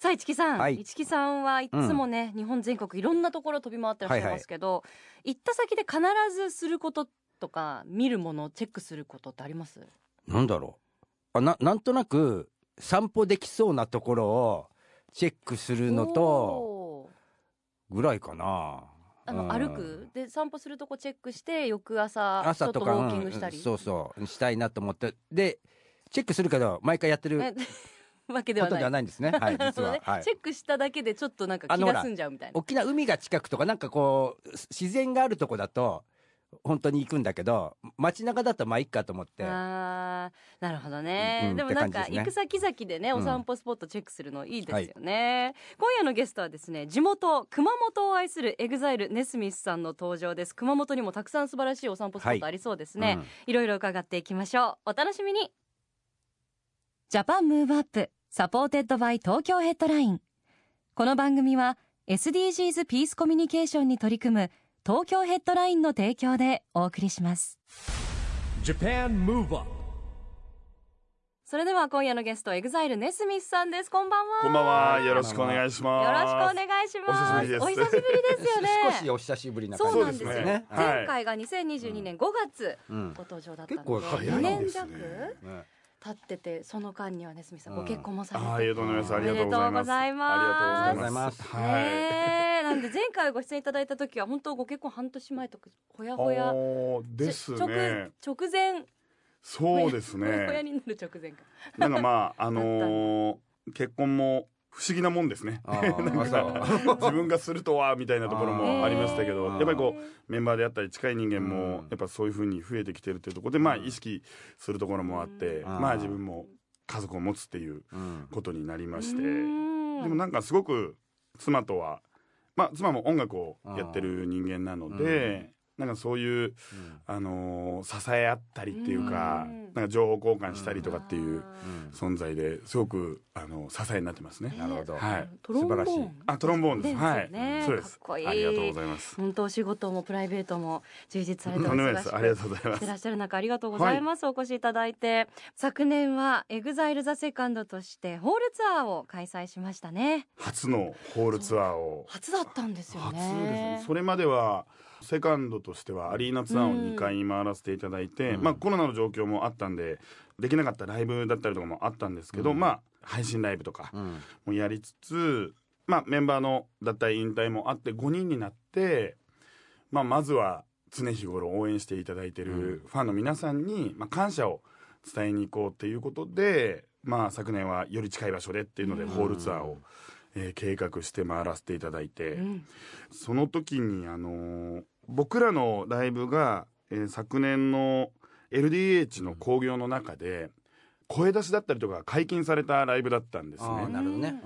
さあ市木さん、はい。市木さんはいつもね、日本全国いろんなところ飛び回ってらっしゃいますけど、行った先で必ずすることとか見るものチェックすることってあります？なんだろう。あななんとなく散歩できそうなところをチェックするのとぐらいかな。あの、うん。歩く？で散歩するとこチェックして翌朝ちょ朝とかっとウォーキングしたり、うん。そうそう。したいなと思って。でチェックするけど毎回やってる。え わけでことはない。ではないんですね。はい 実は、どね。はい。チェックしただけでちょっとなんか気が済んじゃうみたいな。大きな海が近くとかなんかこう自然があるとこだと本当に行くんだけど街中だとまあいっかと思って。あーなるほどね、うんでもなんか行く先々でね、うん。お散歩スポットチェックするのいいですよね、今夜のゲストはですね地元熊本を愛する EXILE NESMITHさんの登場です。熊本にもたくさん素晴らしいお散歩スポットありそうですね、うん。いろいろ伺っていきましょう。お楽しみに。Japan Move Up supported by Tokyo Headline。この番組は SDGs ピースコミュニケーションに取り組む東京ヘッドラインの提供でお送りします。Japan Move Up それでは今夜のゲスト EXILE NESMITHさんです。こんばんは。こんばんは。よろしくお願いします。よろしくお願いします。お久しぶりです。お久しぶりですよね。少しお久しぶりな感じそうなんですよ。ね。はい。前回が2022年5月うん。ご登場だったので、結構早い2年です弱？ねね経っててその間にはねすみさんうんご結婚もされて、あありがとうございます。ありがとうございます。はい。なんで前回ご出演いただいた時は本当ご結婚半年前とかほやほやですね。直直前そうですほやほやね。になる直前か。なんかまああのー結婚も不思議なもんですね。なんか自分がするとはみたいなところもありましたけど、やっぱりこうメンバーであったり近い人間もうん。やっぱそういう風に増えてきてるっていうところでまあ意識するところもあって、うん。まあ自分も家族を持つっていううん。ことになりまして。うん。でもなんかすごく妻とはまあ妻も音楽をやってる人間なので、なんかそういう、あのー支え合ったりっていうか、うんなんか情報交換したりとかっていう存在ですごくあの支えになってますね。ーなるほど。はい。素晴らしい。あトロンボーンです。はい、そうです。かっこいい。ありがとうございます。本当お仕事もプライベートも充実されておとん。でもないです。ありがとうございます。くしてらっしゃる中ありがとうございます、お越しいただいて。昨年は EXILE THE SECOND としてホールツアーを開催しましたね。初のホールツアーを。初だったんですよ初ですねね。それまではセカンドとしてはアリーナツアーを2回回らせていただいて、うん。まあコロナの状況もあったんでできなかったライブだったりとかもあったんですけど、うん。まあ配信ライブとかうん。もやりつつ、まあメンバーの脱退引退もあって5人になって、まあまずは常日頃応援していただいてるファンの皆さんに、まあ、感謝を伝えに行こうっていうことで、まあ昨年はより近い場所でっていうのでうん。ホールツアーを、えー計画して回らせていただいて、うん。その時にあのー僕らのライブが、えー昨年の LDH の興行の中で声出しだったりとか解禁されたライブだったんですね。なるほどね。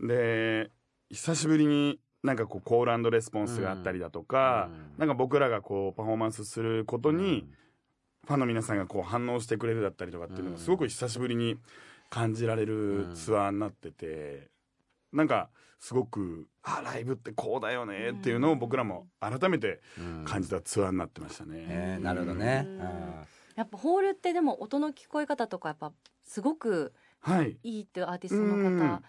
うん。で久しぶりになんかこうコールレスポンスがあったりだとか、うん。なんか僕らがこうパフォーマンスすることに、ファンの皆さんがこう反応してくれるだったりとかっていうのがすごく久しぶりに感じられるツアーになってて、なんかすごくあライブってこうだよねっていうのを僕らも改めてうん。感じたツアーになってましたね。えーなるほどね。うん。あやっぱホールってでも音の聞こえ方とかやっぱすごくはい。いいってアーティストのうん。方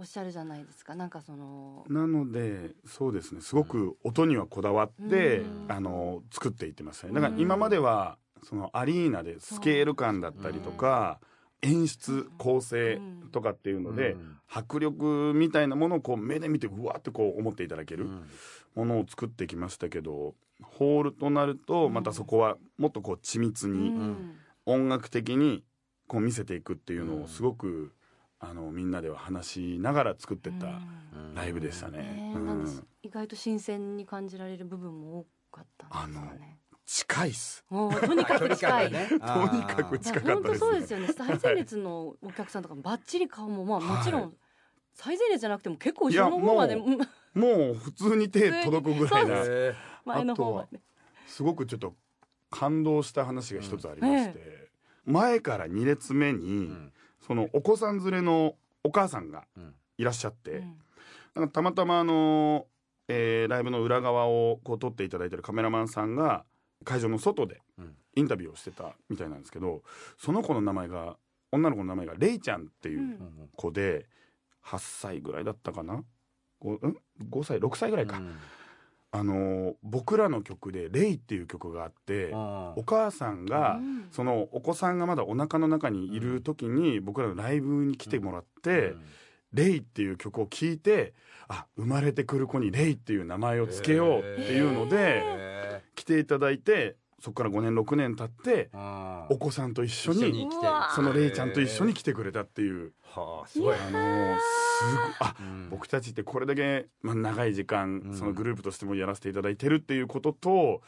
おっしゃるじゃないですか。なんかそのなのでそうですね。すごく音にはこだわって、うん。あの作っていってましたねだから今まではそのアリーナでスケール感だったりとか、演出構成とかっていうので、うん。迫力みたいなものをこう目で見てうわってこう思っていただけるうん。ものを作ってきましたけどホールとなるとまたそこはもっとこう緻密うにん。音楽的にこう見せていくっていうのをすごくあのみんなでは話しながら作ってったうん。ライブでしたね。意外と新鮮に感じられる部分も多かったんですかね近いっす。とにかく 近い。ねとにかく近かったですね本当そうですよね。最前列のお客さんとかもバッチリ顔もまあもちろん最前列じゃなくても結構後ろの方まで もう普通に手届くぐらいな。前の方まで。すごくちょっと感動した話が一つありまして、前から2列目に、うん。そのお子さん連れのお母さんがうん。いらっしゃって、うん。なんかたまたまあの、えーライブの裏側をこう撮っていただいてるカメラマンさんが会場の外でうん。インタビューをしてたみたいなんですけどその子の名前が女の子の名前がレイちゃんっていううん。子で8歳ぐらいだったかな？5, ん？5歳？6歳ぐらいか、うん。あのー僕らの曲で「レイ」っていう曲があってあお母さんが、うん。そのお子さんがまだお腹の中にいる時に僕らのライブに来てもらって「レイ」っていう曲を聴いてあ生まれてくる子に「レイ」っていう名前をつけようっていうのでへ来ていただいてそこから5年6年経ってお子さんと一緒にそのレイちゃんと一緒に来てくれたっていう。はあすごい。あのーすごい。あうん。僕たちってこれだけ、まあ、長い時間、うん。そのグループとしてもやらせていただいてるっていうことと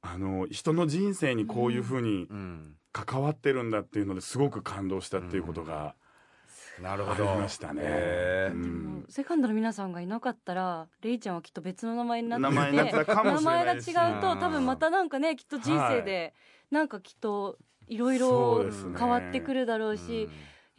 あの人の人生にこういうふうにうん。関わってるんだっていうのですごく感動したっていうことが、なるほど。ありましたね。うん。セカンドの皆さんがいなかったらレイちゃんはきっと別の名前になって名前になってたかもしれないです。名前が違うと多分またなんかねきっと人生でなんかきっといろいそろ変わってくるだろうし、うん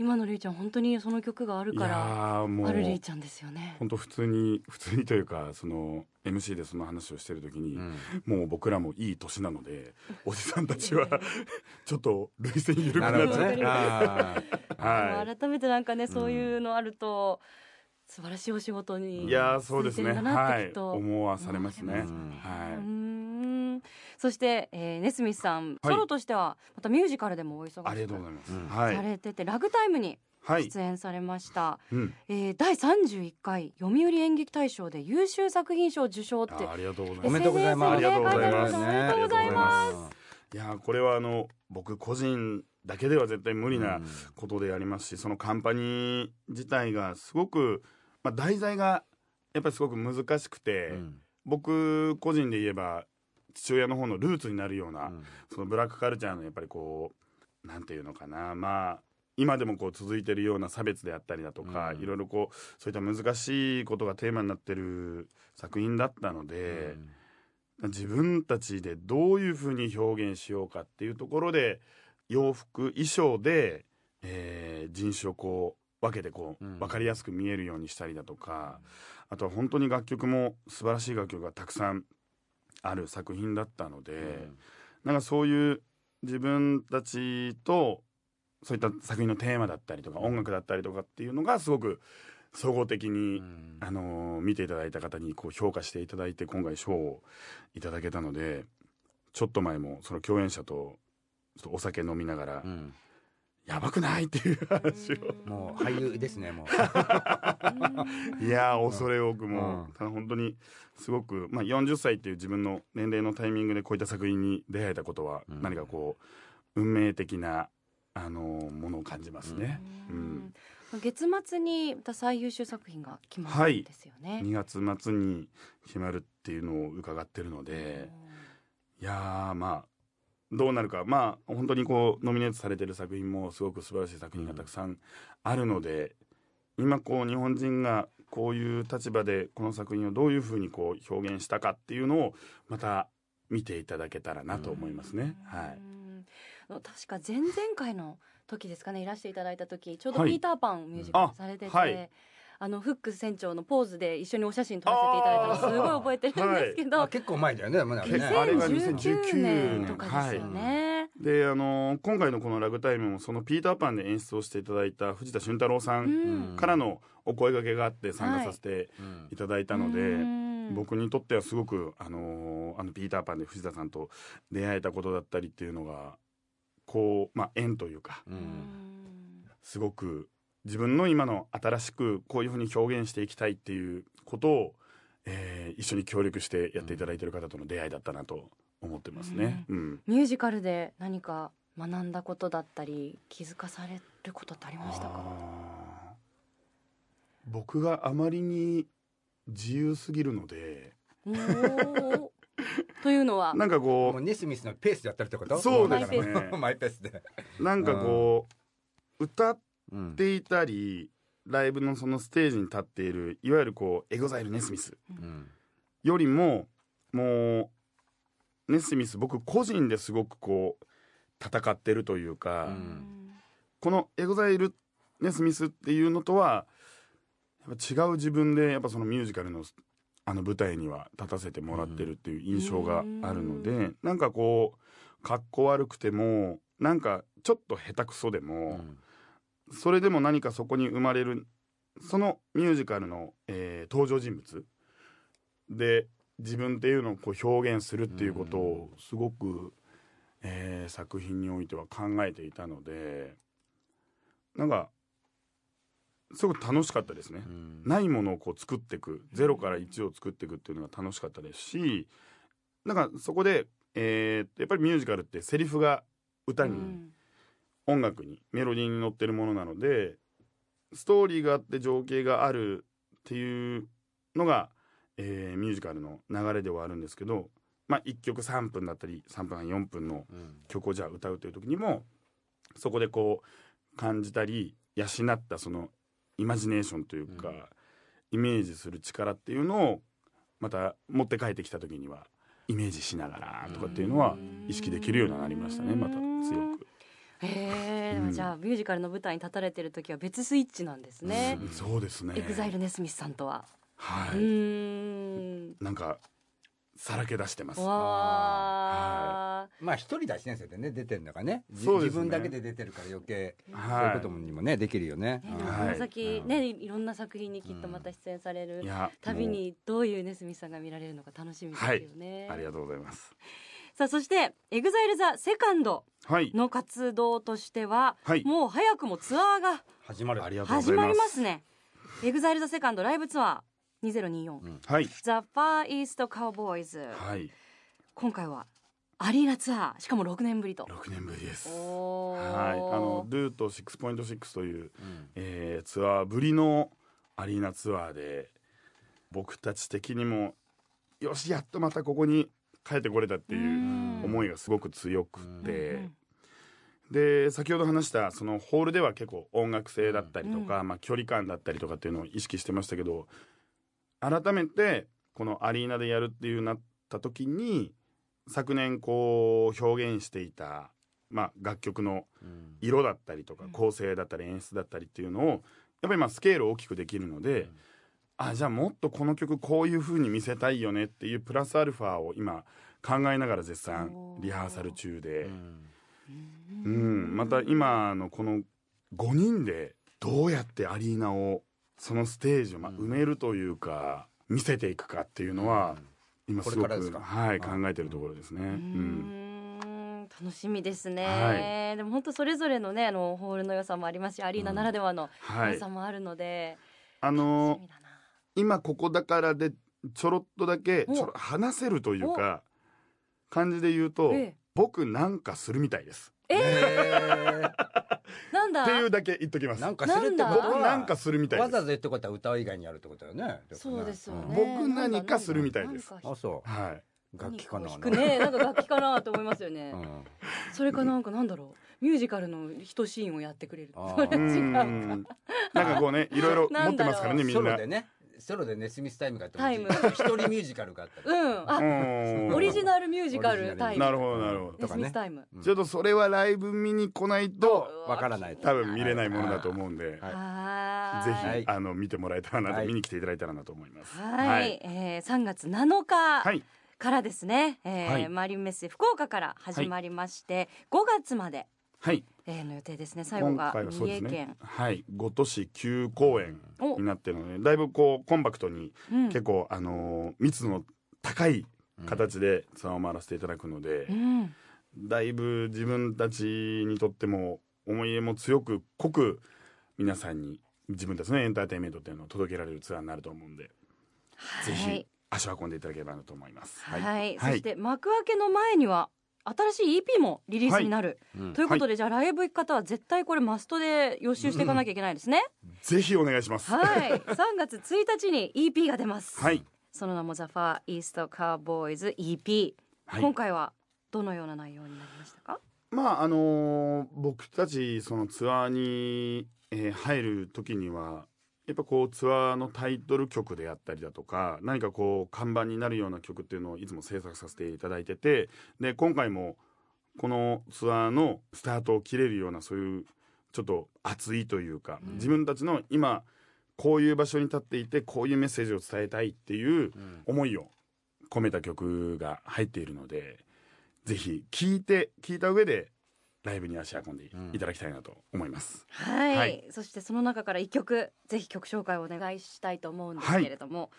今のレイちゃん本当にその曲があるからあるレイうちゃんですよね。本当普通に普通にというかその MC でその話をしてる時に、うん。もう僕らもいい年なので おじさんたちは ちょっと類線緩くなっちゃって、あは改めてなんかねそういうのあると素晴らしいお仕事にい、いやーそうですね。はいきっと思わされますね、うんうはい。ーんそして、えーネスミスさん、はい。ソロとしてはまたミュージカルでもお忙しくありがとうございます、うんはい。されてて、ラグタイムにはい、出演されました、うん、えー第31回読売演劇大賞で優秀作品賞受賞ってあありがとうございおめます。でとうございますありがとうございます。おめでとうございます。いやーこれはあの僕個人だけでは絶対無理なことでありますし、そのカンパニー自体がすごく、まあ、題材がやっぱりすごく難しくて、うん。僕個人で言えば父親の方のルーツになるような、うん。そのブラックカルチャーのやっぱりこうなんていうのかな。まあ今でもこう続いてるような差別であったりだとか、うん。いろいろこうそういった難しいことがテーマになってる作品だったので、自分たちでどういうふうに表現しようかっていうところで洋服衣装で、えー人種をこう分けてこう、うん。分かりやすく見えるようにしたりだとかあとは本当に楽曲も素晴らしい楽曲がたくさんある作品だったので、なんかそういう自分たちとそういった作品のテーマだったりとか音楽だったりとかっていうのがすごく総合的に、うん。あのー見ていただいた方にこう評価していただいて今回賞をいただけたのでちょっと前もその共演者とちょっとお酒飲みながら、うんやばくない？っていう話を。もう俳優ですねもう。いやー恐れ多くも、う。んただ本当にすごく、まあ、40歳っていう自分の年齢のタイミングでこういった作品に出会えたことは、うん。何かこう運命的な、あのーものを感じますね。うん。月末にまた最優秀作品が決まるんですよね。2月末に決まるっていうのを伺ってるので、いやーまあどうなるかまあ本当にこうノミネートされてる作品もすごく素晴らしい作品がたくさんあるので、今こう日本人がこういう立場でこの作品をどういうふうにこう表現したかっていうのをまた見ていただけたらなと思いますね。はい。うんあの確か前々回の時ですかねいらしていただいた時ちょうどはいピーターパンミュージカルされてて、あはいあのフック船長のポーズで一緒にお写真撮らせていただいたのすごい覚えてるんですけど、あ結構前だよねあれね。あれが2019 2019年とかですよね。であの今回のこの「ラグタイム」もそのピーターパンで演出をしていただいた藤田俊太郎さうん。んからのお声掛けがあって参加させてうんいただいたので、うん。僕にとってはすごくあのあのピーターパンで藤田さんと出会えたことだったりっていうのがこうまあ縁というかううんん。すごく自分の今の新しくこういうふうに表現していきたいっていうことを、えー一緒に協力してやっていただいている方との出会いだったなと思ってますね。うん。ミュージカルで何か学んだことだったり気づかされることってありましたか？僕があまりに自由すぎるのでというのは？なんかこもうネスミスのペースでやってるってこと？そうですね。マイペース。で。うなんかこう歌っうんていたりライブのそのステージに立っているいわゆるこうエゴザイルネスミスよりももうネスミス僕個人ですごくこう戦ってるというか、うんこのエゴザイルネスミスっていうのとはやっぱ違う自分でやっぱそのミュージカルのあの舞台には立たせてもらってるっていう印象があるので、なんかこうかっこ悪くてもなんかちょっと下手くそでうも、ん。それでも何かそこに生まれるそのミュージカルの、えー登場人物で自分っていうのをこう表現するっていうことをすごく、えー作品においては考えていたのでなんかすごく楽しかったですね。うん。ないものをこう作っていく0から1を作っていくっていうのが楽しかったですしなんかそこで、えーやっぱりミュージカルってセリフが歌に、音楽にメロディーに乗ってるものなのでストーリーがあって情景があるっていうのが、えーミュージカルの流れではあるんですけど、まあ、1曲3分だったり3分半4分のうん曲をじゃあ歌うという時にもそこでこう感じたり養ったそのイマジネーションというか、うんイメージする力っていうのをまた持って帰ってきた時にはイメージしながらとかっていうのは意識できるようになりましたねまた強く。へえ、うん。じゃあミュージカルの舞台に立たれてる時は別スイッチなんですね、うん。そうですね。エグザイルネスミスさんとは、はい、うーん。なんかさらけ出してます。わあ、まあ一人だし先生でね出てんだからね。じそうですね。自分だけで出てるから余計はい。そういうことにもねできるよね。ねこの先ね、いろんな作品にきっとまた出演されるいやたびにどういうネスミスさんが見られるのか楽しみですよね、ありがとうございます。さあそして EXILE THE SECOND はい。の活動としては、はいもう早くもツアーが始まる始ま。りますねEXILE THE SECOND LIVE TOUR 2024、はい。 THE FAR EAST COWBOYS、はい。今回はアリーナツアーしかも6年ぶりと六年ぶりです。はい。あの ROUTE 6.6という、うんえーツアーぶりのアリーナツアーで僕たち的にもよしやっとまたここに帰ってこれたっていううん。思いがすごく強くて、うんで先ほど話したそのホールでは結構音楽性だったりとか、まあ、距離感だったりとかっていうのを意識してましたけど改めてこのアリーナでやるっていうなった時に昨年こう表現していた、まあ、楽曲のうん。色だったりとかうん。構成だったり演出だったりっていうのをやっぱりまあスケールを大きくできるので、あじゃあもっとこの曲こういう風に見せたいよねっていうプラスアルファを今考えながら絶賛リハーサル中うで。ん。うん、また今のこの5人でどうやってアリーナをそのステージをま埋めるというか見せていくかっていうのは今すごく、これからですか？はい、あ。考えてるところですね。ううん。ん楽しみですね、はでも本当それぞれのねあのホールの良さもありますしアリーナならではのはい、良さもあるので、あ楽のしみだな今ここだからでちょろっとだけお。ちょろ話せるというか感じで言うと、ええ。僕なんかするみたいです。えへ なんだ？っていうだけ言っときます。ーなんかするって僕なんかするみたいです。わざわざ言ってことは歌う以外にやるってことだよね。そうですよね、僕何かするみたいです。あそはい。う楽器かなねなんか楽器かなと思いますよね、うん。それかなんかなんだろう。ミュージカルの一シーンをやってくれる。あー。それう違うか。ん。なんかこうねいろいろ持ってますからねみんな。ソロでねソロでネスミスタイムがあってもタイム。一人ミュージカルがあったりうん。あうん。オリジナルミュージカルルタイム。なるほどなるほど。ネスミスタイム、うん。ちょっとそれはライブ見に来ないとわからないと。多分見れないものだと思うんで、はい。はぜひあの見てもらえたらなと、はい。見に来ていただいたらなと思います。はい、えー、3月7日はい、からですね、えーはい。マリンメッセ福岡から始まりまして、5月まで、はい、えー、の予定ですね。最後今が三重県。ね。はい、5都市9公演おになってるので、だいぶこうコンパクトに、うん。結構あのー密度の高い形でツアーを回らせていただくので、うん。だいぶ自分たちにとっても思い入れも強く濃く皆さんに自分たちのエンターテインメントっていうのを届けられるツアーになると思うんで、ぜひはい、足を運んでいただければなと思います。はい。はい。そして幕開けの前には新しい EP もリリースになる、うん。ということで、じゃあライブ行く方は絶対これマストで予習していかなきゃいけないですね、ぜひお願いします。はい。3月1日に EP が出ます、はい、その名も「ザ・ファー・イースト・カーボーイズ EP」はい。今回はどのような内容になりましたか？まああのー僕たちそのツアーに、えー入る時にはやっぱこうツアーのタイトル曲であったりだとか何かこう看板になるような曲っていうのをいつも制作させていただいててで今回もこのツアーのスタートを切れるようなそういうちょっと熱いというか、うん。自分たちの今こういう場所に立っていてこういうメッセージを伝えたいっていううん。思いを込めた曲が入っているのでぜひ聴いて聴いた上でライブに足運んでいただきたいなと思います。はい、はい。そしてその中から一曲ぜひ曲紹介をお願いしたいと思うんですけれども、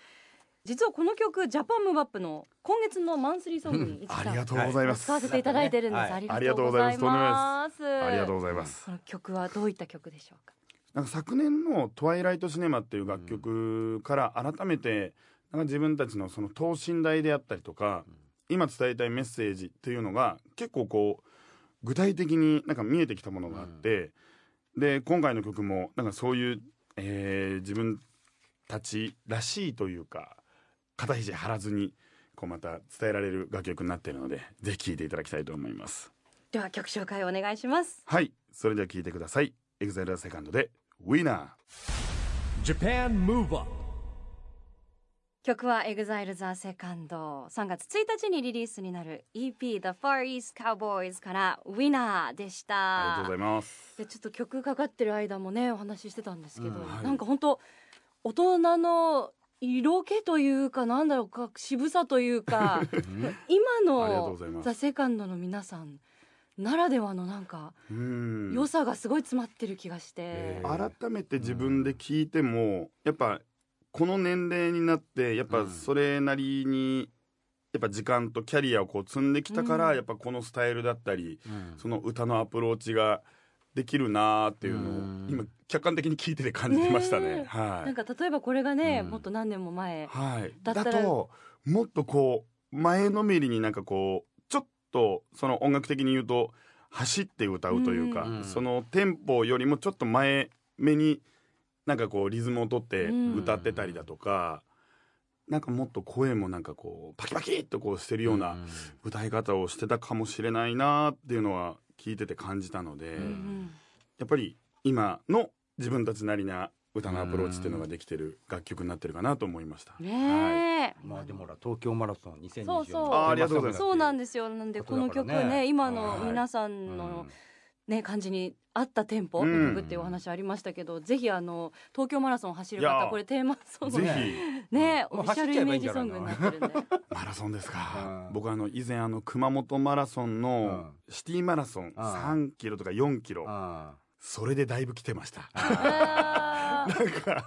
実はこの曲ジャパンムーブアップの今月のマンスリーソングにありがとうございます。使わせていただいてるんです、はい。ありがとうございます。ありがとうございます。この曲はどういった曲でしょうか？なんか昨年の「トワイライトシネマ」っていう楽曲から改めてなんか自分たちのその等身大であったりとか今伝えたいメッセージっていうのが結構こう具体的になんか見えてきたものがあって、で今回の曲もなんかそういう、えー自分たちらしいというか肩肘張らずにこうまた伝えられる楽曲になっているのでぜひ聴いていただきたいと思います。では曲紹介をお願いします。はい。それでは聴いてください。EXILE セカンドで「ウィナー Japan Move Up 曲は EXILE The Second 3月1日にリリースになる EP The Far East Cowboys から「Winner」でした。ありがとうございます。でちょっと曲かかってる間もねお話ししてたんですけど、うんはい。なんか本当大人の色気というかなんだろうか渋さというか今のザ・セカンドの皆さんならではのなんかうん。良さがすごい詰まってる気がして、改めて自分で聞いてもやっぱこの年齢になってやっぱそれなりにやっぱ時間とキャリアをこう積んできたから、うん。やっぱこのスタイルだったりうん。その歌のアプローチができるなーっていうのをうん。今客観的に聞いてて感じてましたね。はい。なんか例えばこれがね、うん。もっと何年も前はい、だったら。だともっとこう前のめりになんかこうちょっとその音楽的に言うと走って歌うというか、うん。そのテンポよりもちょっと前目になんかこうリズムを取って歌ってたりだとか、なんかもっと声もなんかこうパキパキっとこうしてるような歌い方をしてたかもしれないなっていうのは聞いてて感じたので、うんうん。やっぱり今の自分たちなりな歌のアプローチっていうのができてる楽曲になってるかなと思いました。ねえ、まあでもほら東京マラソン2024そうそう。ありがとうございます。そうなんですよ。なんでこの曲ねね。今のはい。皆さんのね感じに合ったテンポうん。の曲っていうお話ありましたけど、ぜひあの東京マラソン走る方これテーマソングぜねうん。オフィシャルイメージソングになってるんで。マラソンですか、うん。僕あの以前あの熊本マラソンのシティマラソン3キロとか4キロ。あそれでだいぶ来てました。なんか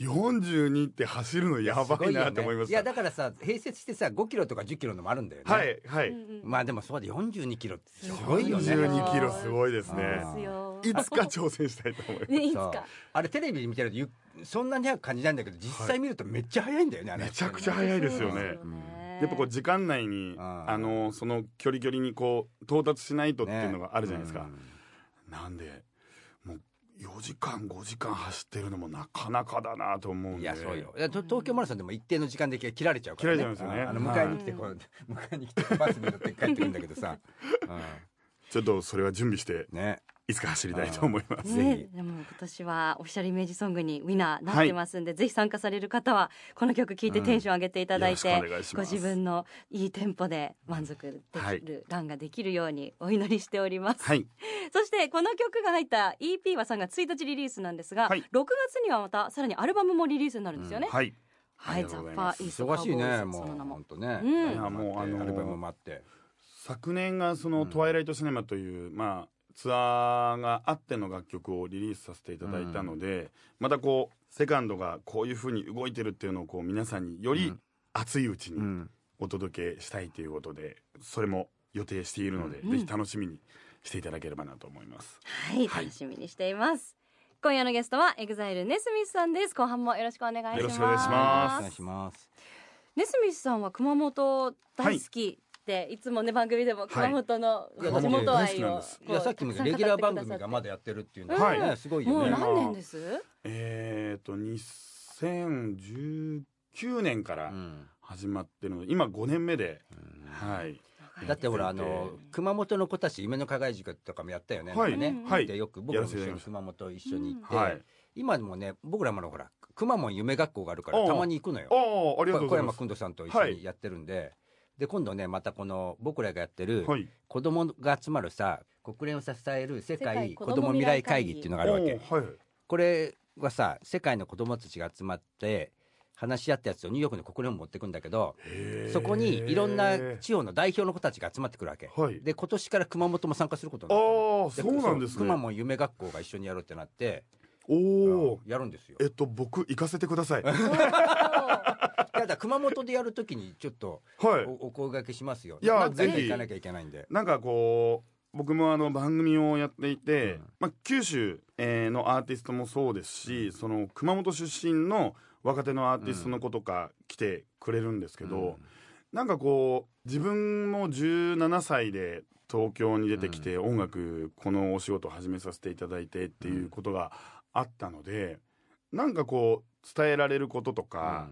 42って走るのやばいなって思いました。いやだからさ併設してさ5キロとか10キロのもあるんだよね。はいはい、まあでもそうで42キロってすごいよね。42キロすごいですね。いつか挑戦したいと思います。ねいつか。あれテレビで見てるとゆそんなに速く感じないんだけど実際見るとめっちゃ速いんだよねめちゃくちゃ速いですよね。やっぱこう時間内にうん。あのその距離距離にこう到達しないとっていうのがあるじゃないですか、うん。なんで4時間5時間走ってるのもなかなかだなと思うんで。いやそうよ。東京マラソンでも一定の時間で切られちゃうから、ね、切られちゃいますよねあの迎えに来てこう、迎えに来てバスに乗って帰ってくるんだけどさ、ちょっとそれは準備して。うん、ねいつか走りたいと思います、ぜね。ひ、でも今年はオフィシャルイメージソングにウィナーなってます？んで、ぜひ参加される方はこの曲聴いてテンション上げていただいて、よろしくお願いしご自分のいいテンポで満足ではいきるランができるようにお祈りしております、はい。そしてこの曲が入った EP は3月1日リリースなんですが、はい。6月にはまたさらにアルバムもリリースになるんですよね、はい。はい、ありザ・がとうございます。ファーイースト忙しいねカウボーイズもうその名も。本当ね、うん。いやもうあのーアルバムもあって。昨年がその「トワイライトシネマ」という、まあツアーがあっての楽曲をリリースさせていただいたので、またこうセカンドがこういうふうに動いてるっていうのをこう皆さんによりうん。熱いうちにうん。お届けしたいということでそれも予定しているので、うん。ぜひ楽しみにしていただければなと思います。はい、はい。楽しみにしています。今夜のゲストは EXILE ネスミスさんです。後半もよろしくお願いします。よろしくお願いします。お願いします。ネスミスさんは熊本大好きで、い、つもね番組でも熊本のいや地元愛をいやさっきもレギュラー番組がまだやってるっていうのはね、はいすごいよね。もう何年です？えー、と2019年からうん。始まってるので今5年目で、うん。はい。だってほらあの熊本の子たち夢の課外塾とかもやったよね。はい。ね。うんはい。でよく僕らも一緒に熊本一緒に行って、はい。今でもね僕らもほらくまモン夢学校があるからたまに行くのよ。ああありがとうご小山ざいます。くんどさんと一緒はいにやってるんで、で今度ねまたこの僕らがやってるはい。子供が集まるさ国連を支える世界子供未来会議っていうのがあるわけ。はいこれはさ世界の子供たちが集まって話し合ったやつをニューヨークの国連に持ってくんだけどそこにいろんな地方の代表の子たちが集まってくるわけ。はい。で今年から熊本も参加することになったの。ああそうなんですね。熊も夢学校が一緒にやろうってなっておおやるんですよ。えっと僕行かせてください ただ熊本でやるときにちょっとはい。おお声掛けしますよ。いやぜひ。行かなきゃいけないんで。なんかこう僕もあの番組をやっていて、うん。まあ、九州えーのアーティストもそうですし、その熊本出身の若手のアーティストの子とか来てくれるんですけど、なんかこう自分も17歳で東京に出てきて音楽このお仕事を始めさせていただいてっていうことがあったのでなんかこう伝えられることとか、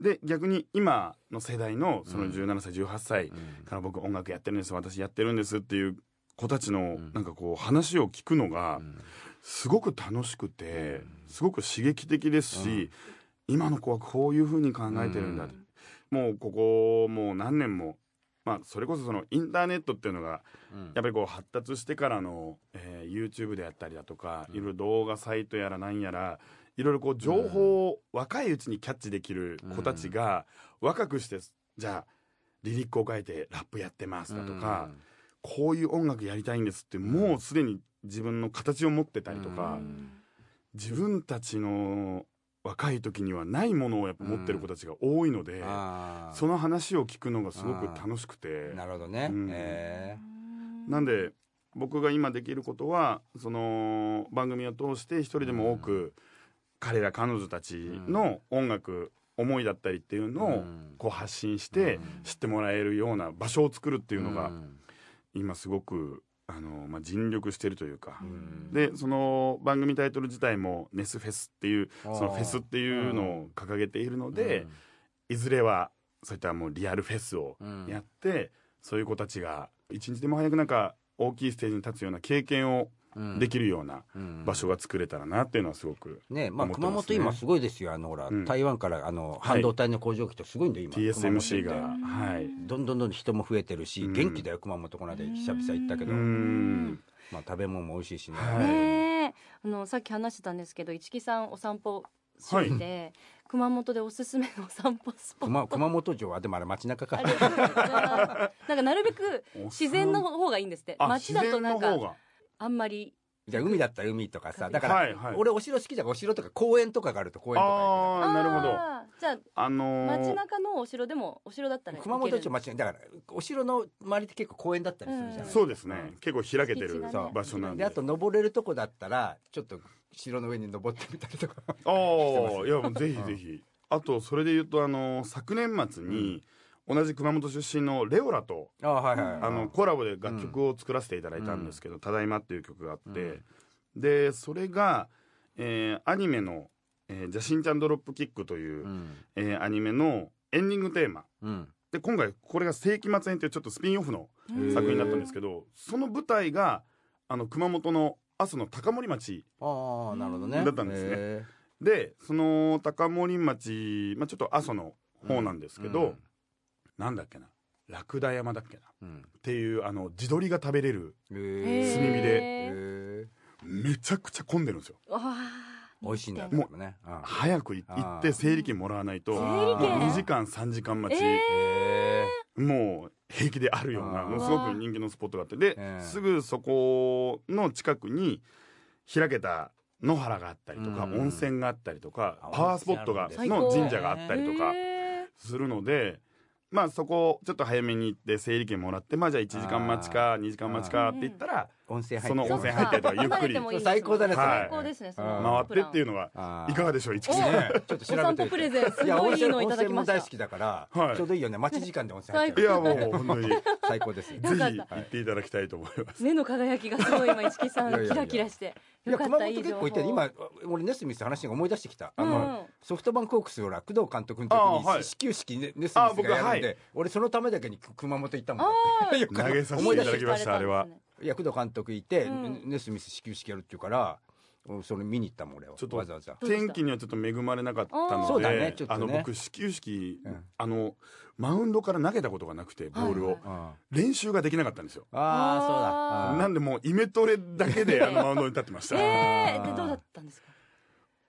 で逆に今の世代のその17歳18歳うん。から僕音楽やってるんです私やってるんですっていう子たちのん。なんかこう話を聞くのがうん。すごく楽しくてすごく刺激的ですし、今の子はこういうふうに考えてるんだって、もうここもう何年もまあそれこそそのインターネットっていうのがうん。やっぱりこう発達してからの、えー YouTube であったりだとか、いろいろ動画サイトやらなんやらいろいろこう情報を若いうちにキャッチできる子たちが若くしてじゃあリリックを書いてラップやってますだとか、こういう音楽やりたいんですってもうすでに自分の形を持ってたりとか、自分たちの若い時にはないものをやっぱ持ってる子たちが多いので、その話を聞くのがすごく楽しくて。なるほどね、うん。えなんで僕が今できることはその番組を通して一人でも多く彼ら彼女たちの音楽思いだったりっていうのをうん。こう発信してうん。知ってもらえるような場所を作るってーいうのがん。今すごくあの、まあ、尽力してるというか。うん。でその番組タイトル自体も「ネスフェス」っていうそのフェスっていうのを掲げているのでいずれはそういったもうリアルフェスをうん。やって、そういう子たちが一日でも早くなんか大きいステージに立つような経験をうんできるようなうん。場所が作れたらなっていうのはすごくねまあ、思って熊ますね。本今すごいですよ。あのほら、うん。台湾からあのい。半導体の工場来てすごいんだよ今。TSMC が熊本ってはい。どんどんどんどん人も増えてるし、うん。元気だよ熊本この間久々行ったけうど、ん。まあ、食べ物も美味しいしね、はい。ねえ。あのさっき話してたんですけど市木さんお散歩趣味で、熊本でおすすめのお散歩スポット。熊熊本城はでもあれ街中かなんかなるべく自然の方がいいんですって。あ街だとなんか自然の方があんまり。じゃあ海だったら海とかさだから、はいはい。俺お城好きだからお城とか公園とかがあると公園とかああなるほど。じゃあのあー街中のお城でもお城だったら熊本行ける城街中だからお城の周りって結構公園だったりするじゃない、うん。そうですね。結構開けてる場所なんで。であと登れるとこだったらちょっと城の上に登ってみたりとか。ああ いやもうぜひぜひ。あとそれで言うとあの昨年末に同じ熊本出身のレオラとあはいはいあのコラボで楽曲を作らせていただいたんですけど「ただいま」っていう曲があって、でそれが、えーアニメの「えージャシンちゃんドロップキック」という、うん。えーアニメのエンディングテーマ。うん。で今回これが「世紀末編」っていうちょっとスピンオフの作品だったんですけどその舞台があの熊本の阿蘇の高森町ああなるほどね。だったんですね。へでその高森町、まあ、ちょっと阿蘇の方なんですけど、うんなんだっけな？ラクダ山だっけな？うん。ていうあの地鶏が食べれる炭火で。めちゃくちゃ混んでるんですよ。わ美味しいんだもうん。早く行って整理券もらわないともう2時間3時間待ち、もう平気であるようなすごく人気のスポットがあって。で、ええすぐそこの近くに開けた野原があったりとか、うん。温泉があったりとかあパワースポットがの神社があったりとかへするので。まあそこちょっと早めに行って整理券もらってまあじゃあ1時間待ちか2時間待ちかって言ったら温泉入ってその温泉入ったりとかゆっくり。最高だね最高ですね回ってっていうののはいかがでしょう市木おさん。ねちょっと調べてプレゼンすごいいいのいただきました。大好きだから、はいちょうどいいよね待ち時間で温泉入っいちゃうやもう本当にぜ最高です。よ よかった。ひ行っていただきたいと思います。目の輝きがすごい今市木さん。キラキラして。いやよかっ熊本結構行ってる今俺ネスミス話が思い出してきた。あの、うんソフトバンクホークスほら工藤監督の時に、始球式ねネスミスあがやるんで、俺そのためだけに熊本行ったもんあよく投げさせていただきました。あれはいや工藤監督いて、うん。ネスミス始球式やるっていうからうんそれ見に行ったもん俺はちょっとわざわざ。天気にはちょっと恵まれなかったので、ねね。あの僕始球式、うん。あのマウンドから投げたことがなくてボールを、はいはいあ練習ができなかったんですよ。あーそうだ。なんでもうイメトレだけであの マウンドに立ってました、えーでどうだったんですか？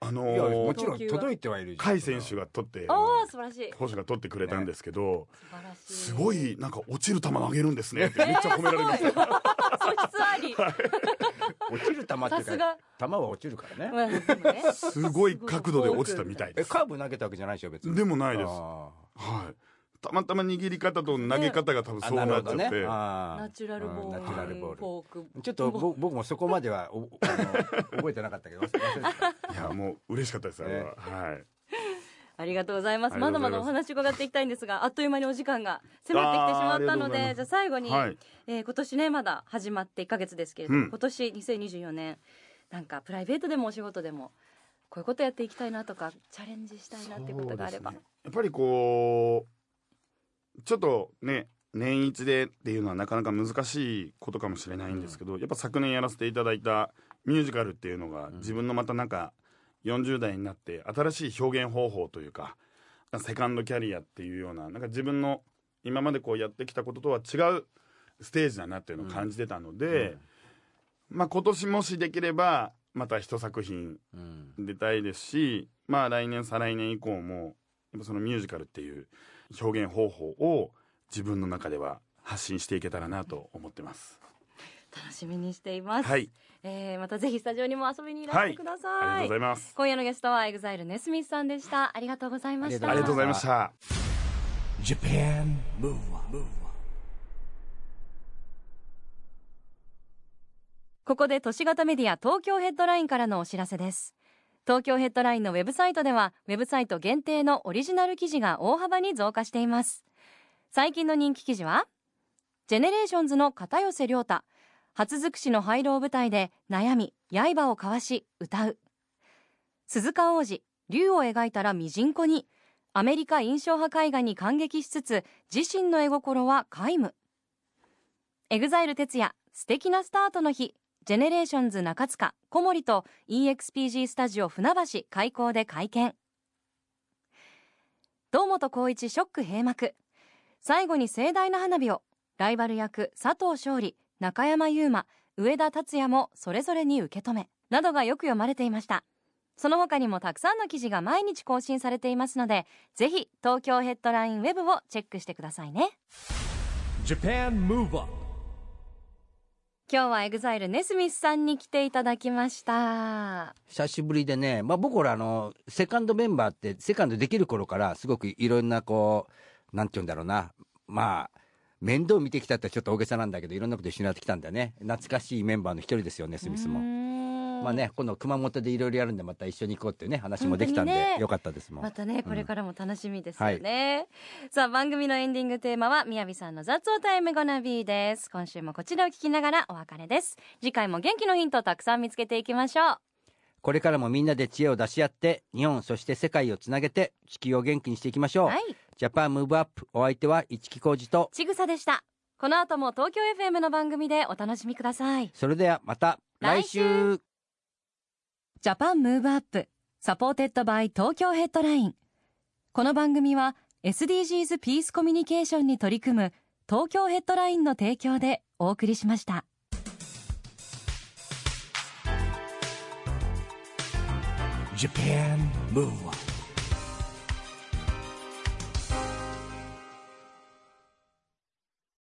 あのいやもーちろん届いてはいるじゃん甲斐選手が取っておお素晴らしい。捕手が取ってくれたんですけど、素晴らしい。すごいなんか落ちる球投げるんですね。ってめっちゃ褒められました、素質あり。落ちる球ってか球は落ちるからね。ね。すごい角度で落ちたみたいです。えカーブ投げたわけじゃないでしょ別に。でもないです。あはいたまたま握り方と投げ方が多分そうなっちゃって、あー。ナチュラルボール。うんナチュラルボール。ちょっとぼ僕もそこまではおあの覚えてなかったけどいやもう嬉しかったですあれは、はい。ありがとうございます。まだまだお話伺っていきたいんですがあっという間にお時間が迫ってきてしまったのでじゃあ最後に、はい。えー今年ねまだ始まって1か月ですけれども、うん。今年2024年なんかプライベートでもお仕事でもこういうことやっていきたいなとかチャレンジしたいなっていうことがあれば、ね。やっぱりこうちょっとね年一でっていうのはなかなか難しいことかもしれないんですけど、やっぱ昨年やらせていただいたミュージカルっていうのが、自分のまたなんか40代になって新しい表現方法というかセカンドキャリアっていうようななんか自分の今までこうやってきたこととは違うステージだなっていうのを感じてたので、まあ今年もしできればまた一作品うん。出たいですしまあ来年再来年以降もやっぱそのミュージカルっていう表現方法を自分の中では発信していけたらなと思ってます。楽しみにしています、はい、えーまたぜひスタジオにも遊びにいらしてくだありがとさい、うございます。今夜のゲストは EXILE ネスミスさんでした。ありがとうございました。ありがとうございました。Japan Move Up ここで都市型メディア東京ヘッドラインからのお知らせです東京ヘッドラインのウェブサイトではウェブサイト限定のオリジナル記事が大幅に増加しています。最近の人気記事は GENERATIONS の片寄涼太初尽くしの HiGH&LOW 舞台で悩み刃を交わし歌う。鈴鹿央士竜を描いたらミジンコにアメリカ印象派絵画に感激しつつ自身の絵心は皆無。 EXILE TETSUYA 素敵なスタートの日。ジェネレーションズ中塚小森と EXPG スタジオ船橋開校で会見。堂本光一 SHOCK 閉幕。最後に盛大な花火を。ライバル役佐藤勝利中山優馬上田竜也もそれぞれに受け止め。などがよく読まれていました。その他にもたくさんの記事が毎日更新されていますのでぜひ東京ヘッドラインウェブをチェックしてくださいね。今日は EXILE ネスミスさんに来ていただきました。久しぶりでね、まあ、僕らあのセカンドメンバーってセカンドできる頃からすごくいろんなこうなんて言うんだろうな。まあ面倒見てきたってちょっと大げさなんだけどいろんなこと一緒にやってきたんだよね。懐かしいメンバーの一人ですよねネスミスも。まあね今度熊本でいろいろやるんでまた一緒に行こうっていうね話もできたんで、ね。よかったですもん。またねこれからも楽しみですよね、さあ番組のエンディングテーマは MIYAVI さんの雑音 Time Gonna Be です。今週もこちらを聞きながらお別れです。次回も元気のヒントをたくさん見つけていきましょう。これからもみんなで知恵を出し合って日本そして世界をつなげて地球を元気にしていきましょう。はい。 Japan Move Up お相手は一木広治と。ちぐさでした。この後も東京 FM の番組でお楽しみください。それではまた来週 Japan Move Up supported by 東京ヘッドラインこの番組は SDGs Peace Communication に取り組む東京ヘッドラインの提供でお送りしました。Japan Move Up